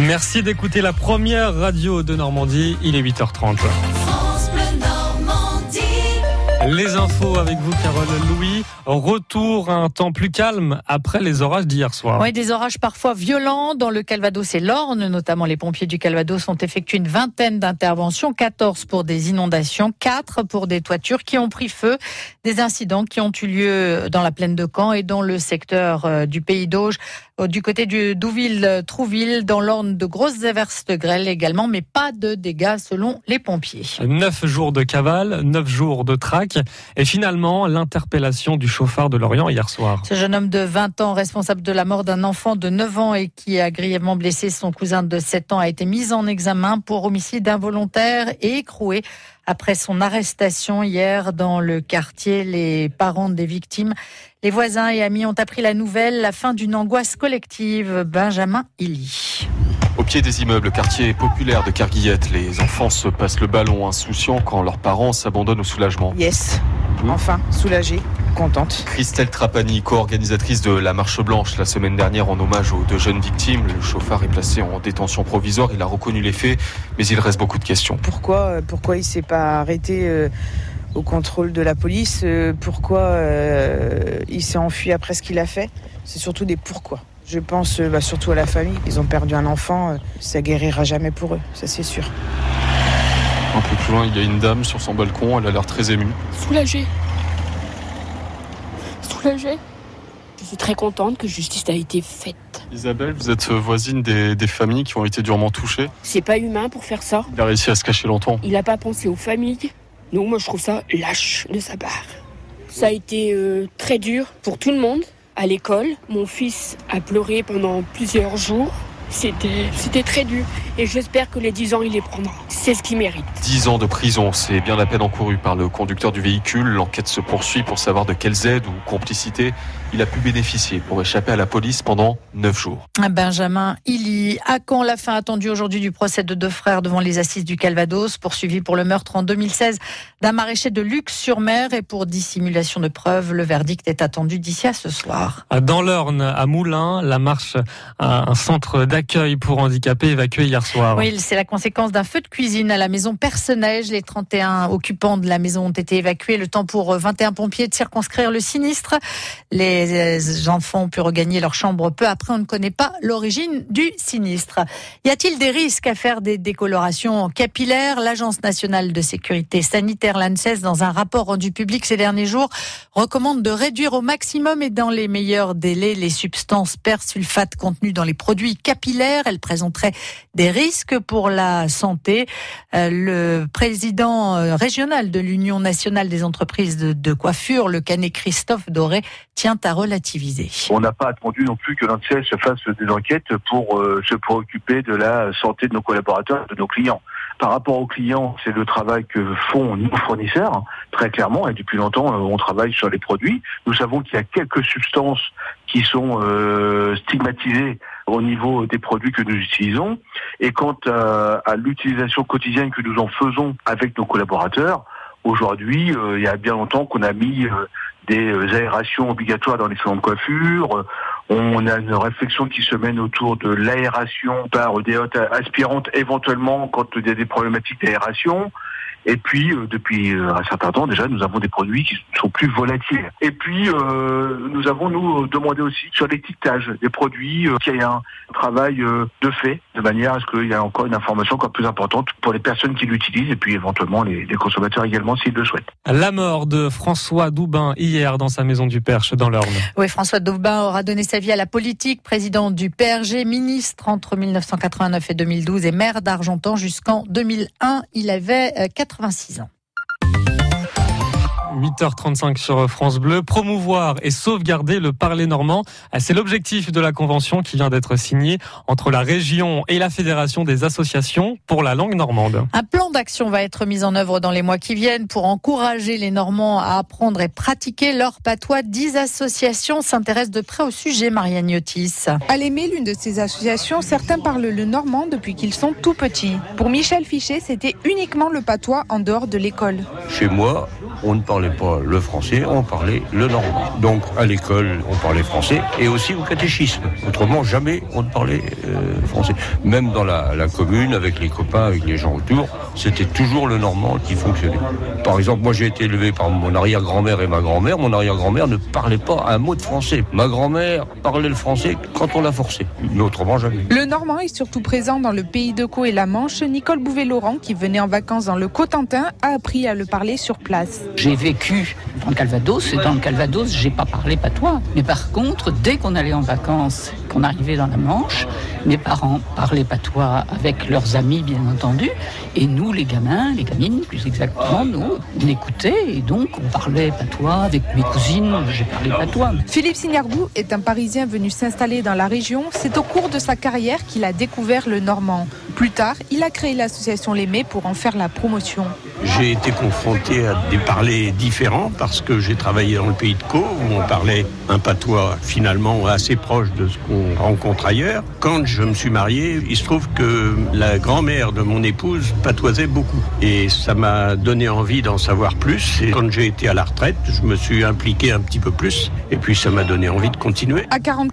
Merci d'écouter la première radio de Normandie. Il est 8h30. Les infos avec vous, Carole Louis. Retour à un temps plus calme après les orages d'hier soir. Oui, des orages parfois violents dans le Calvados et l'Orne. Notamment, les pompiers du Calvados ont effectué une vingtaine d'interventions, 14 pour des inondations, 4 pour des toitures qui ont pris feu. Des incidents qui ont eu lieu dans la plaine de Caen et dans le secteur euh, du Pays d'Auge, du côté du Douville-Trouville, dans l'Orne, de grosses averses de grêle également, mais pas de dégâts selon les pompiers. Neuf jours de cavale, neuf jours de traque. Et finalement, l'interpellation du chauffard de Lorient hier soir. Ce jeune homme de 20 ans, responsable de la mort d'un enfant de 9 ans et qui a grièvement blessé son cousin de 7 ans, a été mis en examen pour homicide involontaire et écroué après son arrestation hier dans le quartier. Les parents des victimes, les voisins et amis ont appris la nouvelle, la fin d'une angoisse collective. Benjamin Illy. Au pied des immeubles, quartier populaire de Carguillette, les enfants se passent le ballon insouciants quand leurs parents s'abandonnent au soulagement. Yes, enfin, soulagée, contente. Christelle Trapani, co-organisatrice de la Marche Blanche la semaine dernière en hommage aux deux jeunes victimes. Le chauffard est placé en détention provisoire, il a reconnu les faits, mais il reste beaucoup de questions. Pourquoi, euh, pourquoi il s'est pas arrêté euh, au contrôle de la police euh, Pourquoi euh, il s'est enfui après ce qu'il a fait? C'est surtout des pourquoi. Je pense euh, bah, surtout à la famille. Ils ont perdu un enfant, ça guérira jamais pour eux, ça c'est sûr. Un peu plus loin, il y a une dame sur son balcon, elle a l'air très émue. Soulagée. Soulagée. Je suis très contente que justice a été faite. Isabelle, vous êtes voisine des, des familles qui ont été durement touchées. C'est pas humain pour faire ça. Il a réussi à se cacher longtemps. Il a pas pensé aux familles. Donc moi je trouve ça lâche de sa part. Ça a été euh, très dur pour tout le monde. À l'école, mon fils a pleuré pendant plusieurs jours. C'était, c'était très dur. Et j'espère que les 10 ans, il les prendra. C'est ce qu'il mérite. 10 ans de prison, c'est bien la peine encourue par le conducteur du véhicule. L'enquête se poursuit pour savoir de quelles aides ou complicités il a pu bénéficier pour échapper à la police pendant 9 jours. Benjamin Illy. À quand la fin attendue aujourd'hui du procès de deux frères devant les assises du Calvados, poursuivi pour le meurtre en 2016 d'un maraîcher de Luxe-sur-Mer? Et pour dissimulation de preuves. Le verdict est attendu d'ici à ce soir. Dans l'Orne, à Moulins, la marche à un centre d'accueil pour handicapés évacué hier soir. Oui, c'est la conséquence d'un feu de cuisine à la maison Personnage. Les 31 occupants de la maison ont été évacués. Le temps pour 21 pompiers de circonscrire le sinistre. Les enfants ont pu regagner leur chambre peu après. On ne connaît pas l'origine du sinistre. Y a-t-il des risques à faire des décolorations capillaires L'Agence nationale de sécurité sanitaire, l'ANSES, dans un rapport rendu public ces derniers jours, recommande de réduire au maximum et dans les meilleurs délais les substances persulfates contenues dans les produits capillaires. Elles présenteraient des risques pour la santé. Euh, le président euh, régional de l'Union nationale des entreprises de, coiffure, le canet Christophe Doré, tient à relativiser. On n'a pas attendu non plus que l'ANSES fasse des enquêtes pour euh, se préoccuper de la santé de nos collaborateurs, de nos clients. Par rapport aux clients, c'est le travail que font nos fournisseurs, très clairement, et depuis longtemps, on travaille sur les produits. Nous savons qu'il y a quelques substances qui sont stigmatisées au niveau des produits que nous utilisons. Et quant à, l'utilisation quotidienne que nous en faisons avec nos collaborateurs, aujourd'hui, euh, il y a bien longtemps qu'on a mis euh, des euh, aérations obligatoires dans les salons de coiffure. On a une réflexion qui se mène autour de l'aération par des hautes aspirantes éventuellement quand il y a des problématiques d'aération. Et puis, euh, depuis euh, un certain temps, déjà, nous avons des produits qui sont plus volatiles. Et puis, euh, nous avons, nous, demandé aussi sur l'étiquetage des produits euh, qu'il y ait un travail euh, de fait, de manière à ce qu'il y ait encore une information encore plus importante pour les personnes qui l'utilisent et puis éventuellement les, les consommateurs également s'ils le souhaitent. La mort de François Doubin hier dans sa maison du Perche dans l'Orne. Oui, François Daubin aura donné sa vie à la politique, président du PRG, ministre entre 1989 et 2012 et maire d'Argentan jusqu'en 2001. Il avait euh, 86 ans. 8h35 sur France Bleu. Promouvoir et sauvegarder le parler normand. Ah, C'est l'objectif de la convention qui vient d'être signée entre la région et la Fédération des associations pour la langue normande. Un plan d'action va être mis en œuvre dans les mois qui viennent pour encourager les Normands à apprendre et pratiquer leur patois. Dix associations s'intéressent de près au sujet, Marianne Yotis. À l'aimer, l'une de ces associations, certains parlent le normand depuis qu'ils sont tout petits. Pour Michel Fichet, c'était uniquement le patois en dehors de l'école. Chez moi, on ne parlait pas le français, on parlait le normand. Donc à l'école, on parlait français et aussi au catéchisme. Autrement, jamais on ne parlait euh, français. Même dans la, commune, avec les copains, avec les gens autour, c'était toujours le normand qui fonctionnait. Par exemple, moi j'ai été élevé par mon arrière-grand-mère et ma grand-mère. Mon arrière-grand-mère ne parlait pas un mot de français. Ma grand-mère parlait le français quand on l'a forcé. Mais autrement, jamais. Le normand est surtout présent dans le pays de Caux et la Manche. Nicole Bouvet-Laurent, qui venait en vacances dans le Cotentin, a appris à le parler sur place. J'ai vécu dans le Calvados et dans le Calvados, j'ai pas parlé patois. Mais par contre, dès qu'on allait en vacances, qu'on arrivait dans la Manche, mes parents parlaient patois avec leurs amis, bien entendu. Et nous, les gamins, les gamines, plus exactement, nous, on écoutait et donc on parlait patois avec mes cousines, j'ai parlé patois. Philippe Signardou est un Parisien venu s'installer dans la région. C'est au cours de sa carrière qu'il a découvert le normand. Plus tard, il a créé l'association L'Aimé pour en faire la promotion. J'ai été confronté à des parlers différents parce que j'ai travaillé dans le pays de Caux où on parlait un patois finalement assez proche de ce qu'on rencontre ailleurs. Quand je me suis marié, il se trouve que la grand-mère de mon épouse patoisait beaucoup et ça m'a donné envie d'en savoir plus. Et quand j'ai été à la retraite, je me suis impliqué un petit peu plus et puis ça m'a donné envie de continuer. À 40